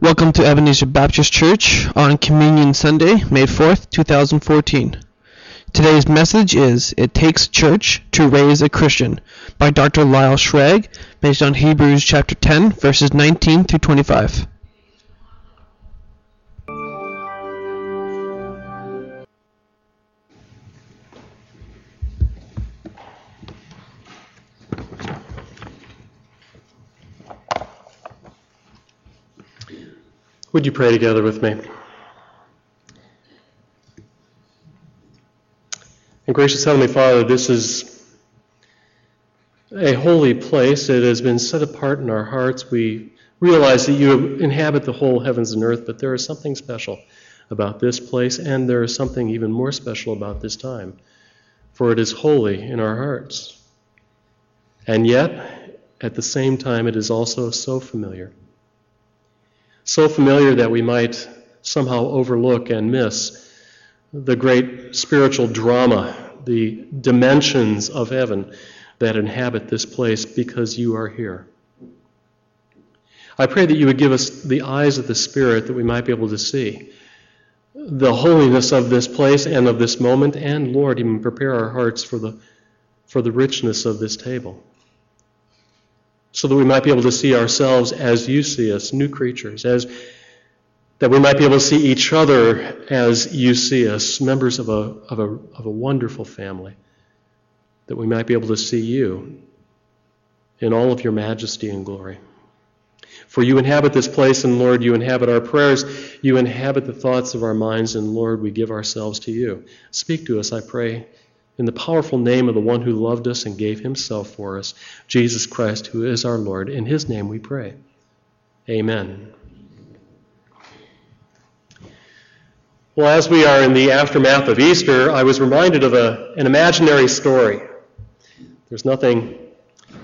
Welcome to Ebenezer Baptist Church on Communion Sunday, May 4th, 2014. Today's message is It Takes Church to Raise a Christian by Dr. Lyle Schrag, based on Hebrews chapter 10, verses 19 through 25. Would you pray together with me? And gracious Heavenly Father, this is a holy place. It has been set apart in our hearts. We realize that you inhabit the whole heavens and earth, but there is something special about this place, and there is something even more special about this time, for it is holy in our hearts. And yet, at the same time, it is also so familiar so familiar that we might somehow overlook and miss the great spiritual drama, the dimensions of heaven that inhabit this place because you are here. I pray that you would give us the eyes of the Spirit that we might be able to see the holiness of this place and of this moment, and Lord, even prepare our hearts for the, for the richness of this table so that we might be able to see ourselves as you see us, new creatures, as that we might be able to see each other as you see us, members of a, of a, of a wonderful family, that we might be able to see you in all of your majesty and glory. For you inhabit this place, and Lord, you inhabit our prayers. You inhabit the thoughts of our minds, and Lord, we give ourselves to you. Speak to us, I pray, in the powerful name of the one who loved us and gave himself for us, Jesus Christ, who is our Lord. In his name we pray. Amen. Well, as we are in the aftermath of Easter, I was reminded of a, an imaginary story. There's nothing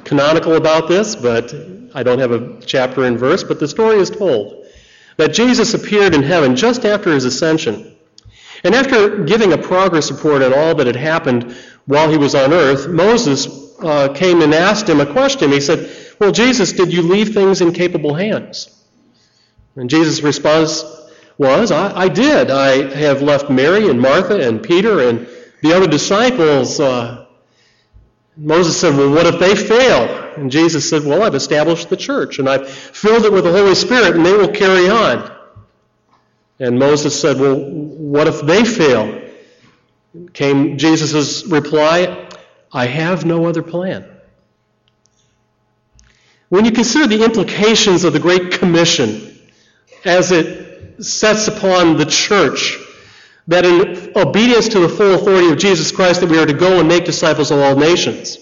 canonical about this, but I don't have a chapter and verse, but the story is told that Jesus appeared in heaven just after his ascension. And after giving a progress report on all that had happened while he was on earth, Moses uh, came and asked him a question. He said, Well, Jesus, did you leave things in capable hands? And Jesus' response was, I, I did. I have left Mary and Martha and Peter and the other disciples. Uh, Moses said, Well, what if they fail? And Jesus said, Well, I've established the church and I've filled it with the Holy Spirit and they will carry on. And Moses said, Well, what if they fail? Came Jesus' reply, I have no other plan. When you consider the implications of the Great Commission as it sets upon the church, that in obedience to the full authority of Jesus Christ that we are to go and make disciples of all nations.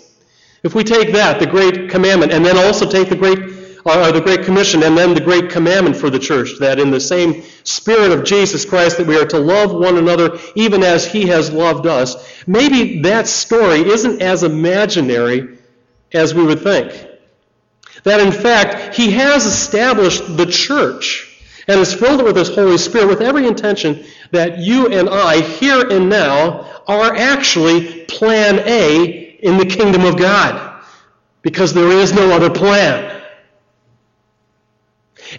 If we take that, the great commandment, and then also take the great are the Great Commission and then the Great Commandment for the church, that in the same spirit of Jesus Christ that we are to love one another even as he has loved us. Maybe that story isn't as imaginary as we would think. That in fact, he has established the church and has filled it with his Holy Spirit with every intention that you and I, here and now, are actually plan A in the kingdom of God. Because there is no other plan.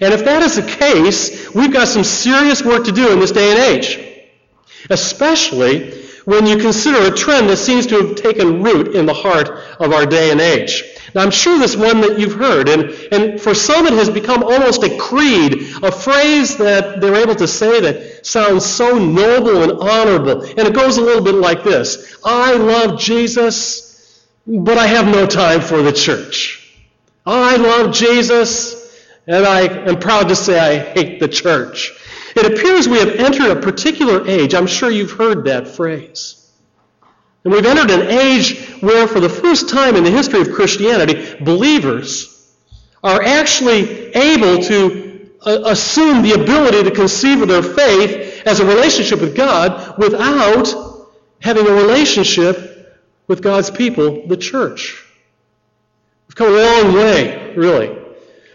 And if that is the case, we've got some serious work to do in this day and age. Especially when you consider a trend that seems to have taken root in the heart of our day and age. Now, I'm sure this one that you've heard, and, and for some it has become almost a creed, a phrase that they're able to say that sounds so noble and honorable. And it goes a little bit like this I love Jesus, but I have no time for the church. I love Jesus, and I am proud to say I hate the church. It appears we have entered a particular age. I'm sure you've heard that phrase. And we've entered an age where, for the first time in the history of Christianity, believers are actually able to uh, assume the ability to conceive of their faith as a relationship with God without having a relationship with God's people, the church. We've come a long way, really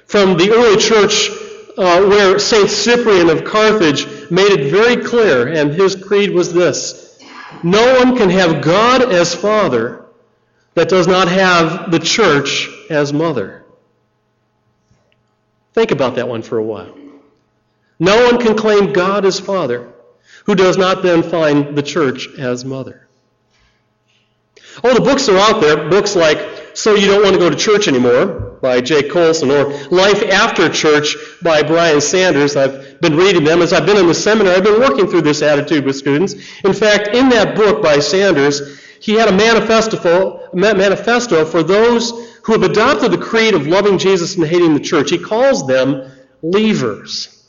from the early church uh, where St. Cyprian of Carthage made it very clear, and his creed was this No one can have God as father that does not have the church as mother. Think about that one for a while. No one can claim God as Father who does not then find the church as mother. Oh, the books are out there, books like So You Don't Want to Go to Church Anymore by Jay Colsen or Life After Church by Brian Sanders. I've been reading them as I've been in the seminar. I've been working through this attitude with students. In fact, in that book by Sanders, he had a manifesto, for those who have adopted the creed of loving Jesus and hating the church. He calls them leavers.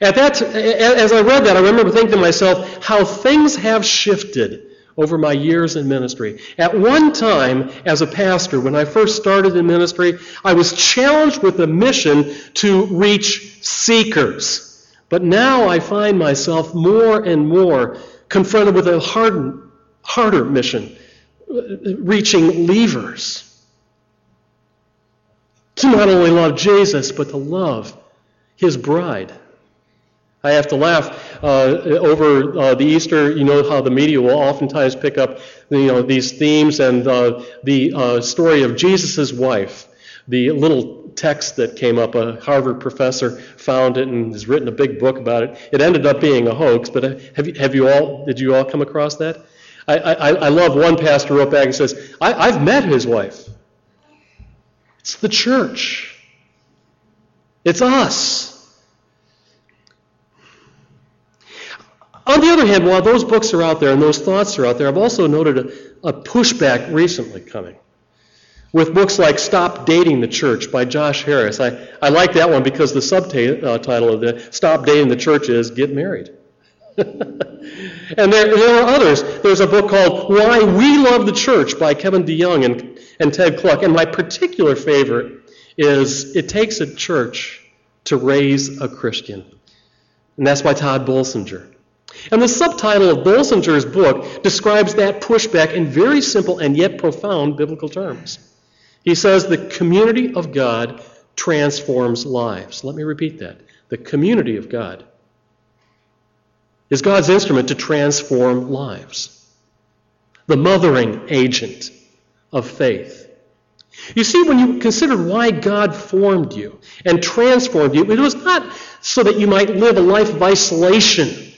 At that, as I read that, I remember thinking to myself how things have shifted over my years in ministry. At one time, as a pastor, when I first started in ministry, I was challenged with a mission to reach seekers. But now I find myself more and more confronted with a harder, harder mission, reaching leavers. To not only love Jesus, but to love his bride. I have to laugh uh, over uh, the Easter. You know how the media will oftentimes pick up, you know, these themes and uh, the uh, story of Jesus' wife. The little text that came up, a Harvard professor found it and has written a big book about it. It ended up being a hoax, but uh, have you, have you all? Did you all come across that? I, I, I love one pastor wrote back and says, I, I've met his wife. It's the church. It's us. On the other hand, while those books are out there and those thoughts are out there, I've also noted a, a pushback recently coming with books like Stop Dating the Church by Josh Harris. I, I like that one because the subtitle of the Stop Dating the Church is Get Married. and there, there are others. There's a book called Why We Love the Church by Kevin DeYoung and, and Ted Kluck. And my particular favorite is It Takes a Church to Raise a Christian. And that's by Tod Bolsinger. And the subtitle of Bolsinger's book describes that pushback in very simple and yet profound biblical terms. He says the community of God transforms lives. Let me repeat that. The community of God is God's instrument to transform lives, the mothering agent of faith. You see, when you consider why God formed you and transformed you, it was not so that you might live a life of isolation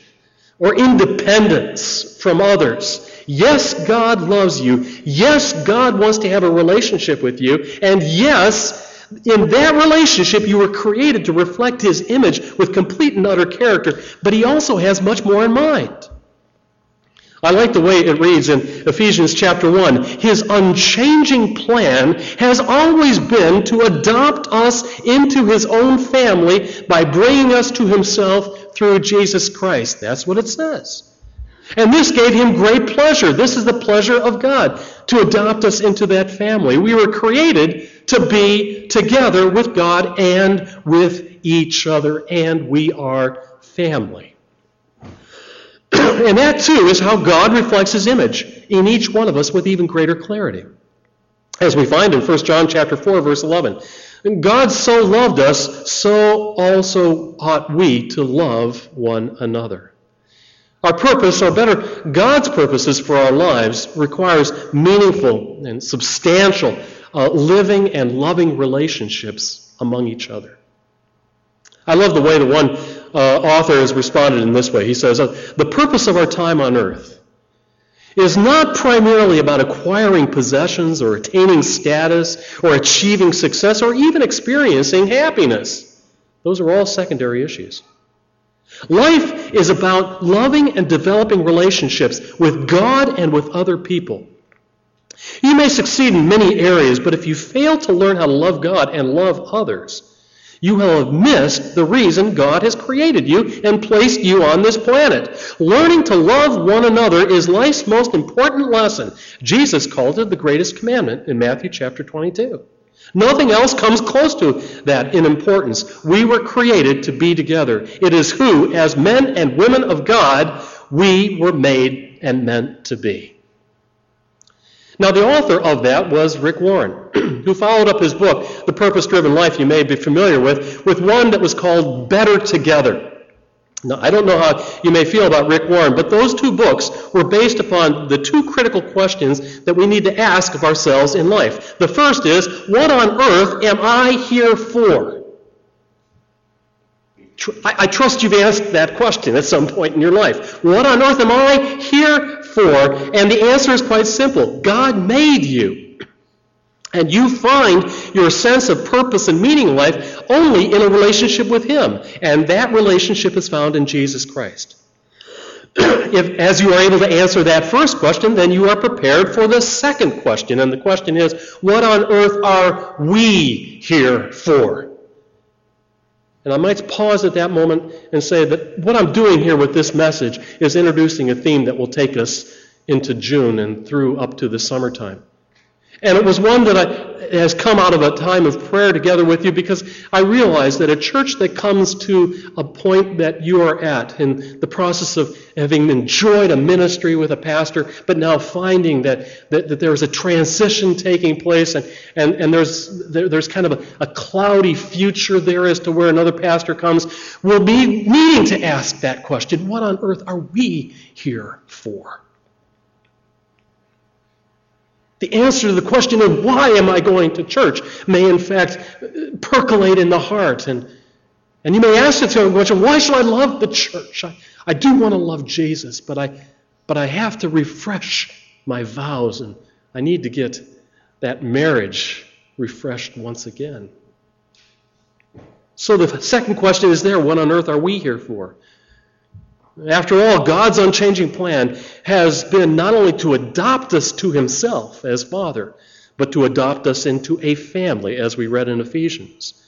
or independence from others. Yes, God loves you. Yes, God wants to have a relationship with you. And yes, in that relationship, you were created to reflect His image with complete and utter character, but He also has much more in mind. I like the way it reads in Ephesians chapter 1. His unchanging plan has always been to adopt us into His own family by bringing us to Himself through Jesus Christ. That's what it says. And this gave Him great pleasure. This is the pleasure of God, to adopt us into that family. We were created to be together with God and with each other, and we are family. and that too is how God reflects his image in each one of us with even greater clarity. As we find in 1 John chapter 4 verse 11, God so loved us, so also ought we to love one another. Our purpose, or better, God's purposes for our lives, requires meaningful and substantial uh, living and loving relationships among each other. I love the way the one uh, author has responded in this way. He says, uh, The purpose of our time on earth is not primarily about acquiring possessions or attaining status or achieving success or even experiencing happiness. Those are all secondary issues. Life is about loving and developing relationships with God and with other people. You may succeed in many areas, but if you fail to learn how to love God and love others, you will have missed the reason God has created you and placed you on this planet. Learning to love one another is life's most important lesson. Jesus called it the greatest commandment in Matthew chapter 22. Nothing else comes close to that in importance. We were created to be together. It is who, as men and women of God, we were made and meant to be. Now, the author of that was Rick Warren, who followed up his book, The Purpose Driven Life, you may be familiar with, with one that was called Better Together. Now, I don't know how you may feel about Rick Warren, but those two books were based upon the two critical questions that we need to ask of ourselves in life. The first is, what on earth am I here for? I, trust you've asked that question at some point in your life. What on earth am I here for? And the answer is quite simple God made you. And you find your sense of purpose and meaning in life only in a relationship with Him. And that relationship is found in Jesus Christ. if, as you are able to answer that first question, then you are prepared for the second question. And the question is, what on earth are we here for? And I might pause at that moment and say that what I'm doing here with this message is introducing a theme that will take us into June and through up to the summertime. And it was one that I, has come out of a time of prayer together with you because I realize that a church that comes to a point that you are at in the process of having enjoyed a ministry with a pastor, but now finding that, that, that there's a transition taking place and, and, and there's, there, there's kind of a, a cloudy future there as to where another pastor comes, will be needing to ask that question what on earth are we here for? The answer to the question of why am I going to church may in fact percolate in the heart. And, and you may ask the question, why should I love the church? I, I do want to love Jesus, but I, but I have to refresh my vows and I need to get that marriage refreshed once again. So the second question is there, what on earth are we here for? After all, God's unchanging plan has been not only to adopt us to Himself as Father, but to adopt us into a family, as we read in Ephesians.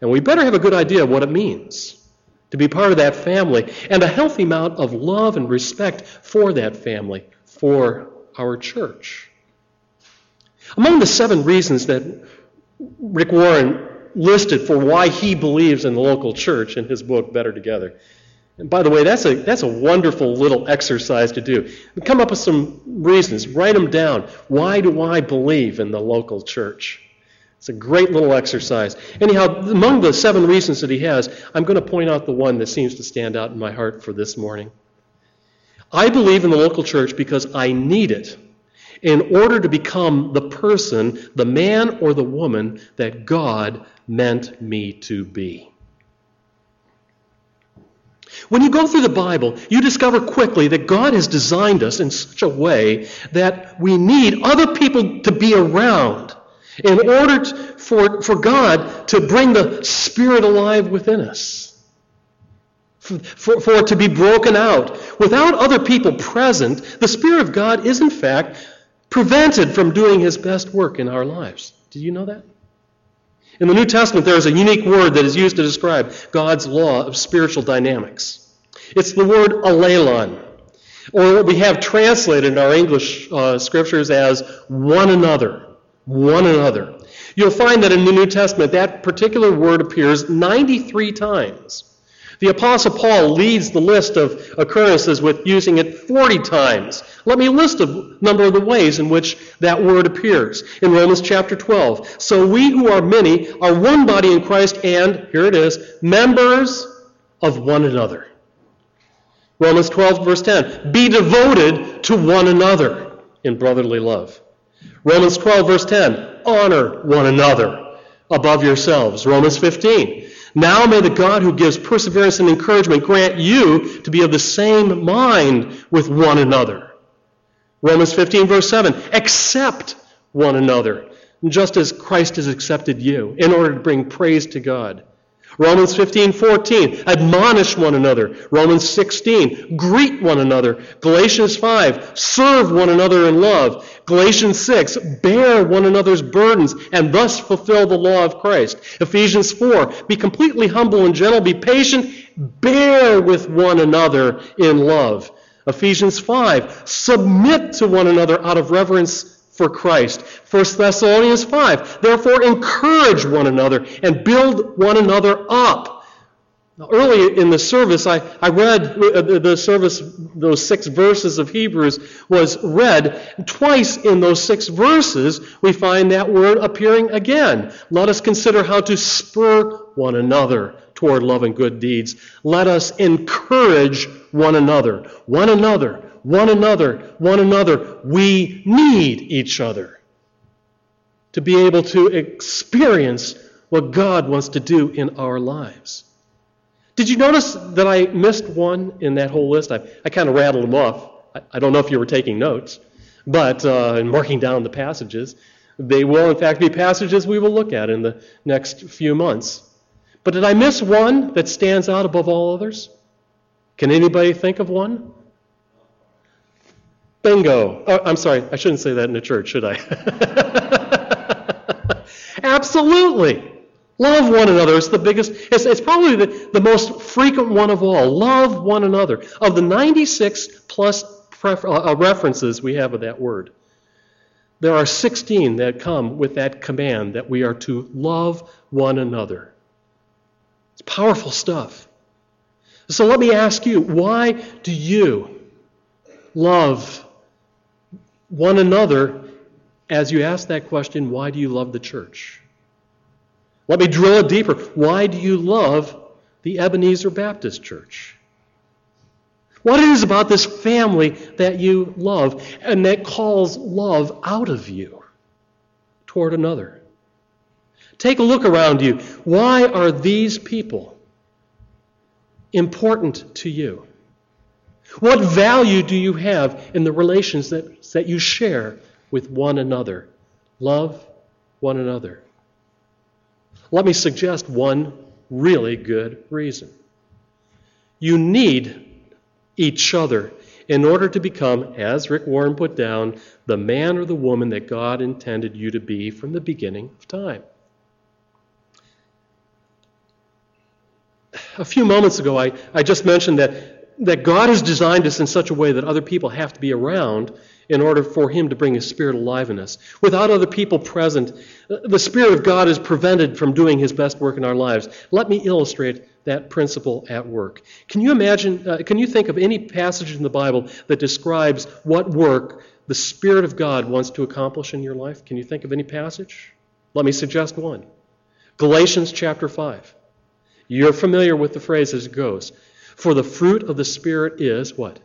And we better have a good idea of what it means to be part of that family and a healthy amount of love and respect for that family, for our church. Among the seven reasons that Rick Warren listed for why he believes in the local church in his book, Better Together, and by the way, that's a, that's a wonderful little exercise to do. Come up with some reasons, write them down. Why do I believe in the local church? It's a great little exercise. Anyhow, among the seven reasons that he has, I'm going to point out the one that seems to stand out in my heart for this morning. I believe in the local church because I need it in order to become the person, the man or the woman that God meant me to be. When you go through the Bible, you discover quickly that God has designed us in such a way that we need other people to be around in order for, for God to bring the Spirit alive within us. For, for, for it to be broken out. Without other people present, the Spirit of God is, in fact, prevented from doing His best work in our lives. Did you know that? In the New Testament, there is a unique word that is used to describe God's law of spiritual dynamics. It's the word allelon, or what we have translated in our English uh, scriptures as one another. One another. You'll find that in the New Testament, that particular word appears 93 times. The Apostle Paul leads the list of occurrences with using it 40 times. Let me list a number of the ways in which that word appears. In Romans chapter 12. So we who are many are one body in Christ and, here it is, members of one another. Romans 12, verse 10. Be devoted to one another in brotherly love. Romans 12, verse 10. Honor one another above yourselves. Romans 15. Now may the God who gives perseverance and encouragement grant you to be of the same mind with one another. Romans 15, verse 7. Accept one another, just as Christ has accepted you, in order to bring praise to God. Romans 15, 14, admonish one another. Romans 16, greet one another. Galatians 5, serve one another in love. Galatians 6, bear one another's burdens and thus fulfill the law of Christ. Ephesians 4, be completely humble and gentle, be patient, bear with one another in love. Ephesians 5, submit to one another out of reverence for Christ. 1 Thessalonians 5. Therefore, encourage one another and build one another up. Now, early in the service, I, I read uh, the service, those six verses of Hebrews was read. Twice in those six verses, we find that word appearing again. Let us consider how to spur one another toward love and good deeds. Let us encourage one another. One another one another, one another. We need each other to be able to experience what God wants to do in our lives. Did you notice that I missed one in that whole list? I, I kind of rattled them off. I, I, don't know if you were taking notes, but uh, and marking down the passages. They will, in fact, be passages we will look at in the next few months. But did I miss one that stands out above all others? Can anybody think of one? Bingo. Oh, I'm sorry, I shouldn't say that in a church, should I? Absolutely. Love one another. It's the biggest, it's, it's probably the, the most frequent one of all. Love one another. Of the 96 plus pref- uh, uh, references we have of that word, there are 16 that come with that command that we are to love one another. It's powerful stuff. So let me ask you why do you love one another? As you ask that question, why do you love the church? Let me drill it deeper. Why do you love the Ebenezer Baptist Church? What is about this family that you love and that calls love out of you toward another? Take a look around you. Why are these people important to you? What value do you have in the relations that, that you share with one another? Love one another. Let me suggest one really good reason. You need each other in order to become, as Rick Warren put down, the man or the woman that God intended you to be from the beginning of time. A few moments ago, I, I just mentioned that, that God has designed us in such a way that other people have to be around in order for Him to bring His Spirit alive in us. Without other people present, the Spirit of God is prevented from doing His best work in our lives. Let me illustrate that principle at work. Can you imagine, uh, can you think of any passage in the Bible that describes what work the Spirit of God wants to accomplish in your life? Can you think of any passage? Let me suggest one Galatians chapter 5. You're familiar with the phrase as it goes. For the fruit of the Spirit is what?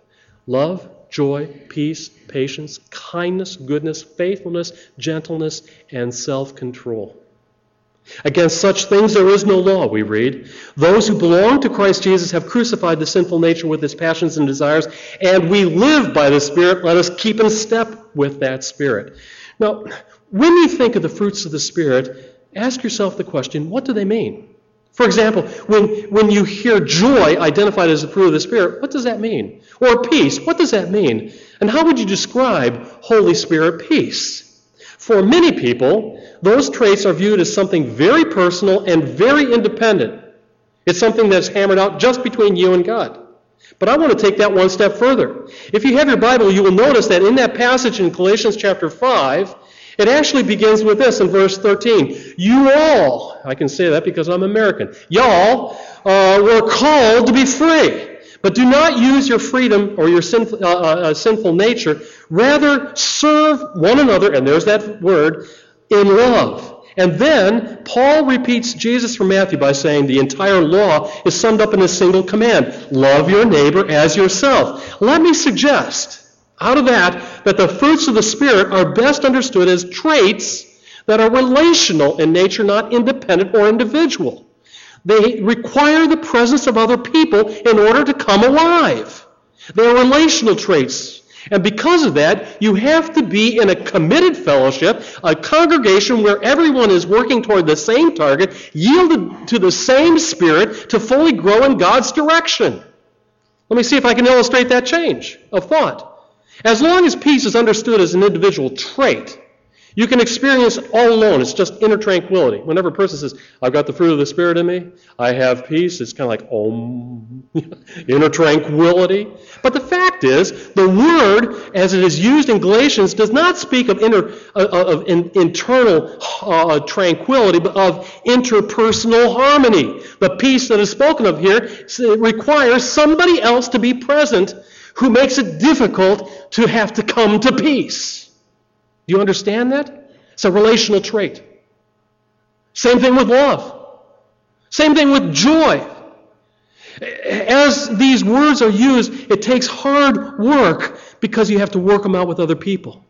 Love, joy, peace, patience, kindness, goodness, faithfulness, gentleness, and self control. Against such things there is no law, we read. Those who belong to Christ Jesus have crucified the sinful nature with its passions and desires, and we live by the Spirit. Let us keep in step with that Spirit. Now, when you think of the fruits of the Spirit, ask yourself the question what do they mean? For example, when, when you hear joy identified as the fruit of the Spirit, what does that mean? Or peace, what does that mean? And how would you describe Holy Spirit peace? For many people, those traits are viewed as something very personal and very independent. It's something that's hammered out just between you and God. But I want to take that one step further. If you have your Bible, you will notice that in that passage in Galatians chapter 5, it actually begins with this in verse 13. You all, I can say that because I'm American, y'all uh, were called to be free. But do not use your freedom or your sinful, uh, uh, uh, sinful nature. Rather, serve one another, and there's that word, in love. And then Paul repeats Jesus from Matthew by saying the entire law is summed up in a single command love your neighbor as yourself. Let me suggest out of that, that the fruits of the Spirit are best understood as traits that are relational in nature, not independent or individual. They require the presence of other people in order to come alive. They are relational traits. And because of that, you have to be in a committed fellowship, a congregation where everyone is working toward the same target, yielded to the same Spirit to fully grow in God's direction. Let me see if I can illustrate that change of thought. As long as peace is understood as an individual trait, you can experience it all alone. It's just inner tranquility. Whenever a person says, I've got the fruit of the Spirit in me, I have peace, it's kind of like, oh, inner tranquility. But the fact is, the word, as it is used in Galatians, does not speak of, inner, uh, uh of in, internal uh, tranquility, but of interpersonal harmony. The peace that is spoken of here requires somebody else to be present who makes it difficult to have to come to peace. Do you understand that? It's a relational trait. Same thing with love. Same thing with joy. As these words are used, it takes hard work because you have to work them out with other people.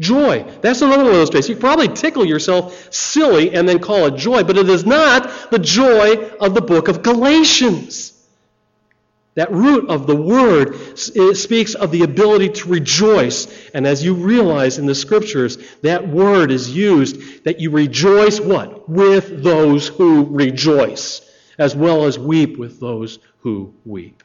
Joy. That's another one of those traits. You probably tickle yourself silly and then call it joy, but it is not the joy of the book of Galatians. That root of the word speaks of the ability to rejoice. And as you realize in the scriptures, that word is used that you rejoice what? With those who rejoice, as well as weep with those who weep.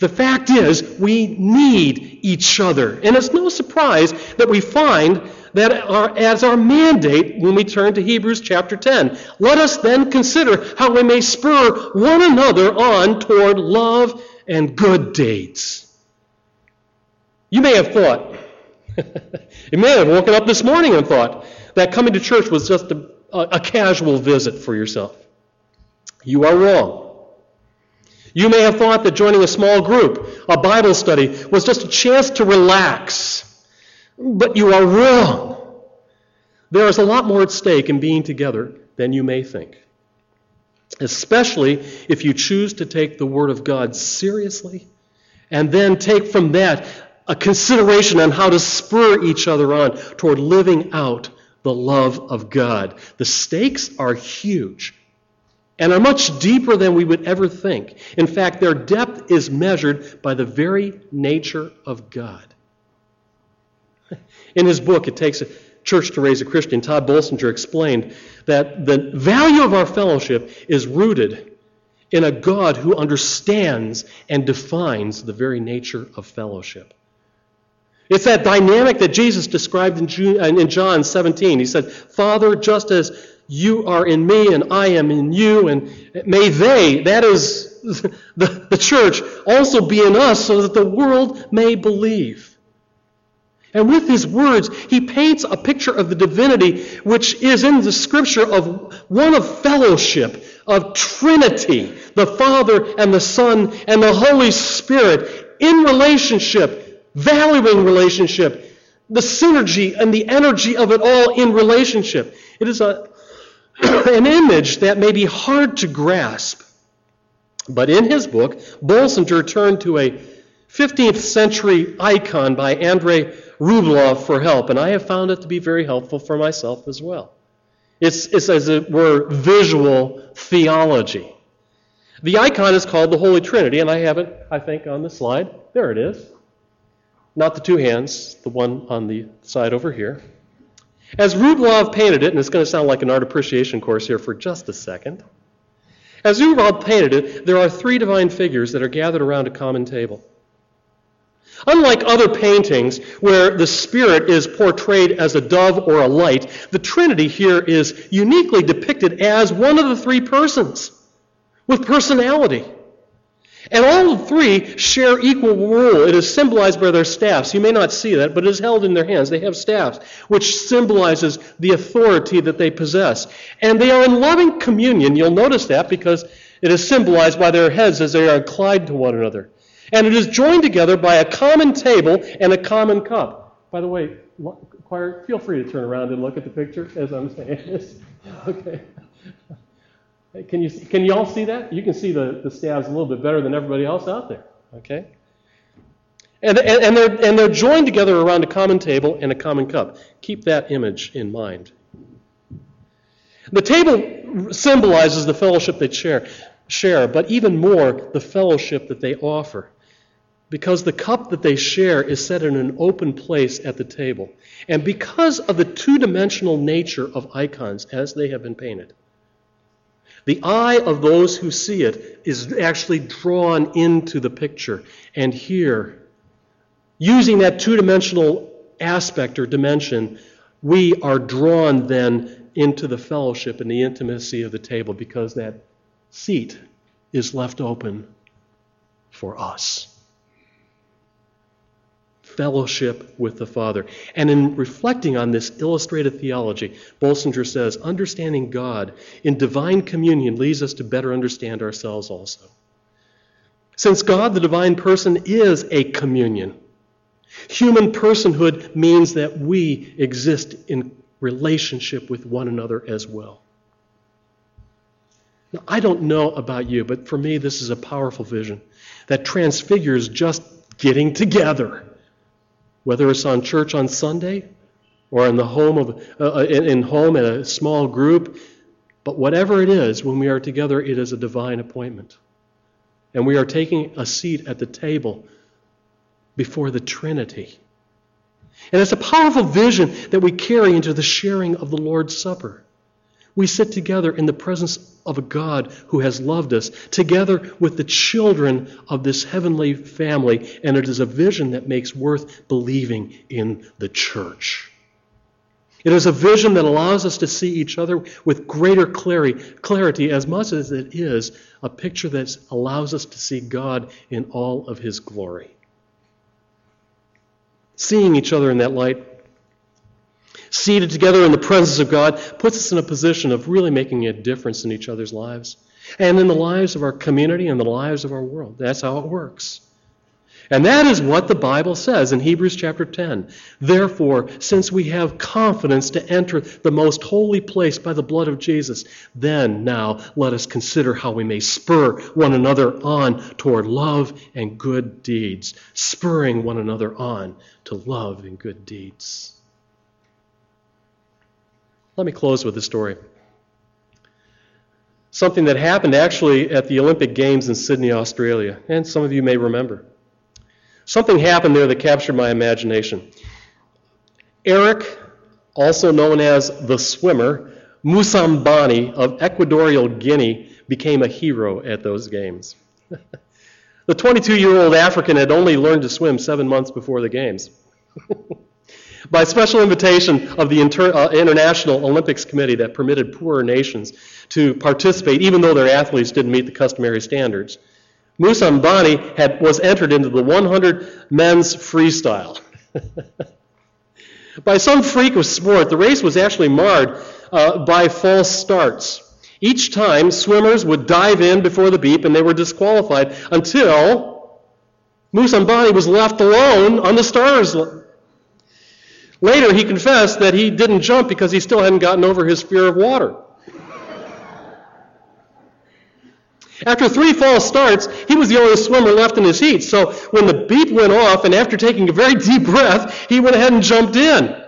The fact is, we need each other. And it's no surprise that we find that our, as our mandate when we turn to Hebrews chapter 10. Let us then consider how we may spur one another on toward love and good deeds. You may have thought, you may have woken up this morning and thought that coming to church was just a, a casual visit for yourself. You are wrong. You may have thought that joining a small group, a Bible study, was just a chance to relax. But you are wrong. There is a lot more at stake in being together than you may think. Especially if you choose to take the Word of God seriously and then take from that a consideration on how to spur each other on toward living out the love of God. The stakes are huge and are much deeper than we would ever think. In fact, their depth is measured by the very nature of God. In his book, It Takes a Church to Raise a Christian, Tod Bolsinger explained that the value of our fellowship is rooted in a God who understands and defines the very nature of fellowship. It's that dynamic that Jesus described in uh, John 17. He said, Father, just as you are in me and I am in you, and may they, that is the, the church, also be in us so that the world may believe. And with his words, he paints a picture of the divinity which is in the scripture of one of fellowship, of Trinity, the Father and the Son and the Holy Spirit in relationship, valuing relationship, the synergy and the energy of it all in relationship. It is a, an image that may be hard to grasp. But in his book, Bolsinger turned to a 15th century icon by Andrei Rublev for help, and I have found it to be very helpful for myself as well. It's, it's as it were visual theology. The icon is called the Holy Trinity, and I have it, I think, on the slide. There it is. Not the two hands, the one on the side over here. As Rublev painted it, and it's going to sound like an art appreciation course here for just a second. As Rublev painted it, there are three divine figures that are gathered around a common table. Unlike other paintings where the Spirit is portrayed as a dove or a light, the Trinity here is uniquely depicted as one of the three persons with personality. And all three share equal rule. It is symbolized by their staffs. You may not see that, but it is held in their hands. They have staffs, which symbolizes the authority that they possess. And they are in loving communion. You'll notice that because it is symbolized by their heads as they are inclined to one another. And it is joined together by a common table and a common cup. By the way, choir, feel free to turn around and look at the picture as I'm saying this. Okay. Can you, can you all see that? You can see the, the staves a little bit better than everybody else out there. Okay? And, and, and, they're, and they're joined together around a common table and a common cup. Keep that image in mind. The table symbolizes the fellowship they share, share, but even more, the fellowship that they offer because the cup that they share is set in an open place at the table. And because of the two dimensional nature of icons as they have been painted, the eye of those who see it is actually drawn into the picture. And here, using that two dimensional aspect or dimension, we are drawn then into the fellowship and the intimacy of the table because that seat is left open for us fellowship with the Father. And in reflecting on this illustrated theology, Bolsinger says, understanding God in divine communion leads us to better understand ourselves also. Since God, the divine person, is a communion, human personhood means that we exist in relationship with one another as well. Now, I don't know about you, but for me, this is a powerful vision that transfigures just getting together whether it's on church on Sunday or in the home of uh, uh, in, in home in a small group. But whatever it is, when we are together, it is a divine appointment. And we are taking a seat at the table before the Trinity. And it's a powerful vision that we carry into the sharing of the Lord's Supper. We sit together in the presence of a God who has loved us, together with the children of this heavenly family, and it is a vision that makes worth believing in the church. It is a vision that allows us to see each other with greater clarity, as much as it is a picture that allows us to see God in all of his glory. Seeing each other in that light, seated together in the presence of God, puts us in a position of really making a difference in each other's lives and in the lives of our community and the lives of our world. That's how it works. And that is what the Bible says in Hebrews chapter 10. Therefore, since we have confidence to enter the most holy place by the blood of Jesus, then now let us consider how we may spur one another on toward love and good deeds, spurring one another on to love and good deeds. Let me close with a story. Something that happened actually at the Olympic Games in Sydney, Australia, and some of you may remember. Something happened there that captured my imagination. Eric, also known as the swimmer, Moussambani of Equatorial Guinea, became a hero at those games. the 22 year old African had only learned to swim seven months before the games. By special invitation of the Inter- uh, International Olympics Committee that permitted poorer nations to participate, even though their athletes didn't meet the customary standards, Moussambani had, was entered into the 100 men's freestyle. by some freak of sport, the race was actually marred uh, by false starts. Each time, swimmers would dive in before the beep and they were disqualified until Moussambani was left alone on the stars. Later, he confessed that he didn't jump because he still hadn't gotten over his fear of water. After three false starts, he was the only swimmer left in his heat. So when the beep went off, and after taking a very deep breath, he went ahead and jumped in.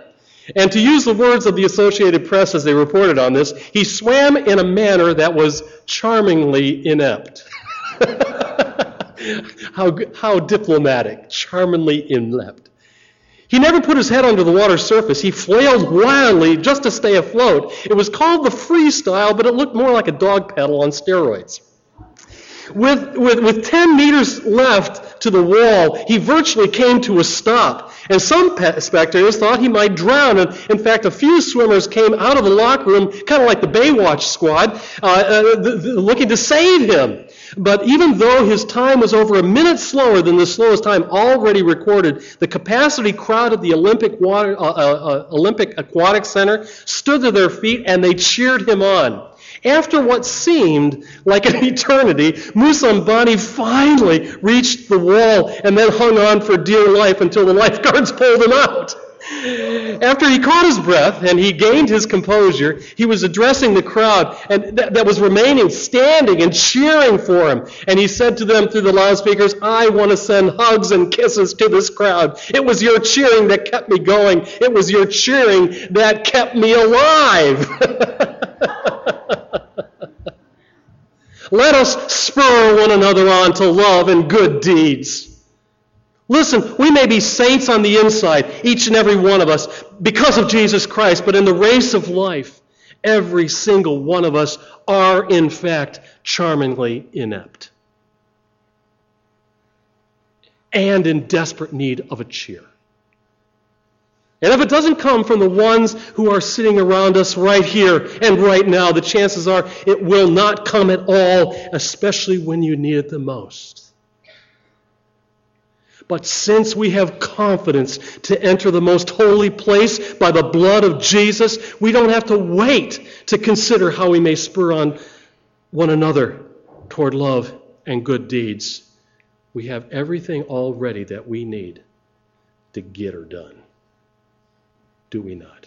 And to use the words of the Associated Press as they reported on this, he swam in a manner that was charmingly inept. how, how diplomatic, charmingly inept. He never put his head under the water's surface. He flailed wildly just to stay afloat. It was called the freestyle, but it looked more like a dog paddle on steroids. With, with, with 10 meters left to the wall, he virtually came to a stop. And some spectators thought he might drown. And in fact, a few swimmers came out of the locker room, kind of like the Baywatch squad, uh, uh, the, the, looking to save him. But even though his time was over a minute slower than the slowest time already recorded, the capacity crowd at the Olympic, Water, uh, uh, uh Olympic Aquatic Center stood to their feet and they cheered him on. After what seemed like an eternity, Moussambani finally reached the wall and then hung on for dear life until the lifeguards pulled him out. After he caught his breath and he gained his composure, he was addressing the crowd and that, that was remaining standing and cheering for him. And he said to them through the loudspeakers, I want to send hugs and kisses to this crowd. It was your cheering that kept me going. It was your cheering that kept me alive. Let us spur one another on to love and good deeds. Listen, we may be saints on the inside, each and every one of us, because of Jesus Christ, but in the race of life, every single one of us are, in fact, charmingly inept and in desperate need of a cheer. And if it doesn't come from the ones who are sitting around us right here and right now, the chances are it will not come at all, especially when you need it the most. But since we have confidence to enter the most holy place by the blood of Jesus, we don't have to wait to consider how we may spur on one another toward love and good deeds. We have everything already that we need to get her done. Do we not?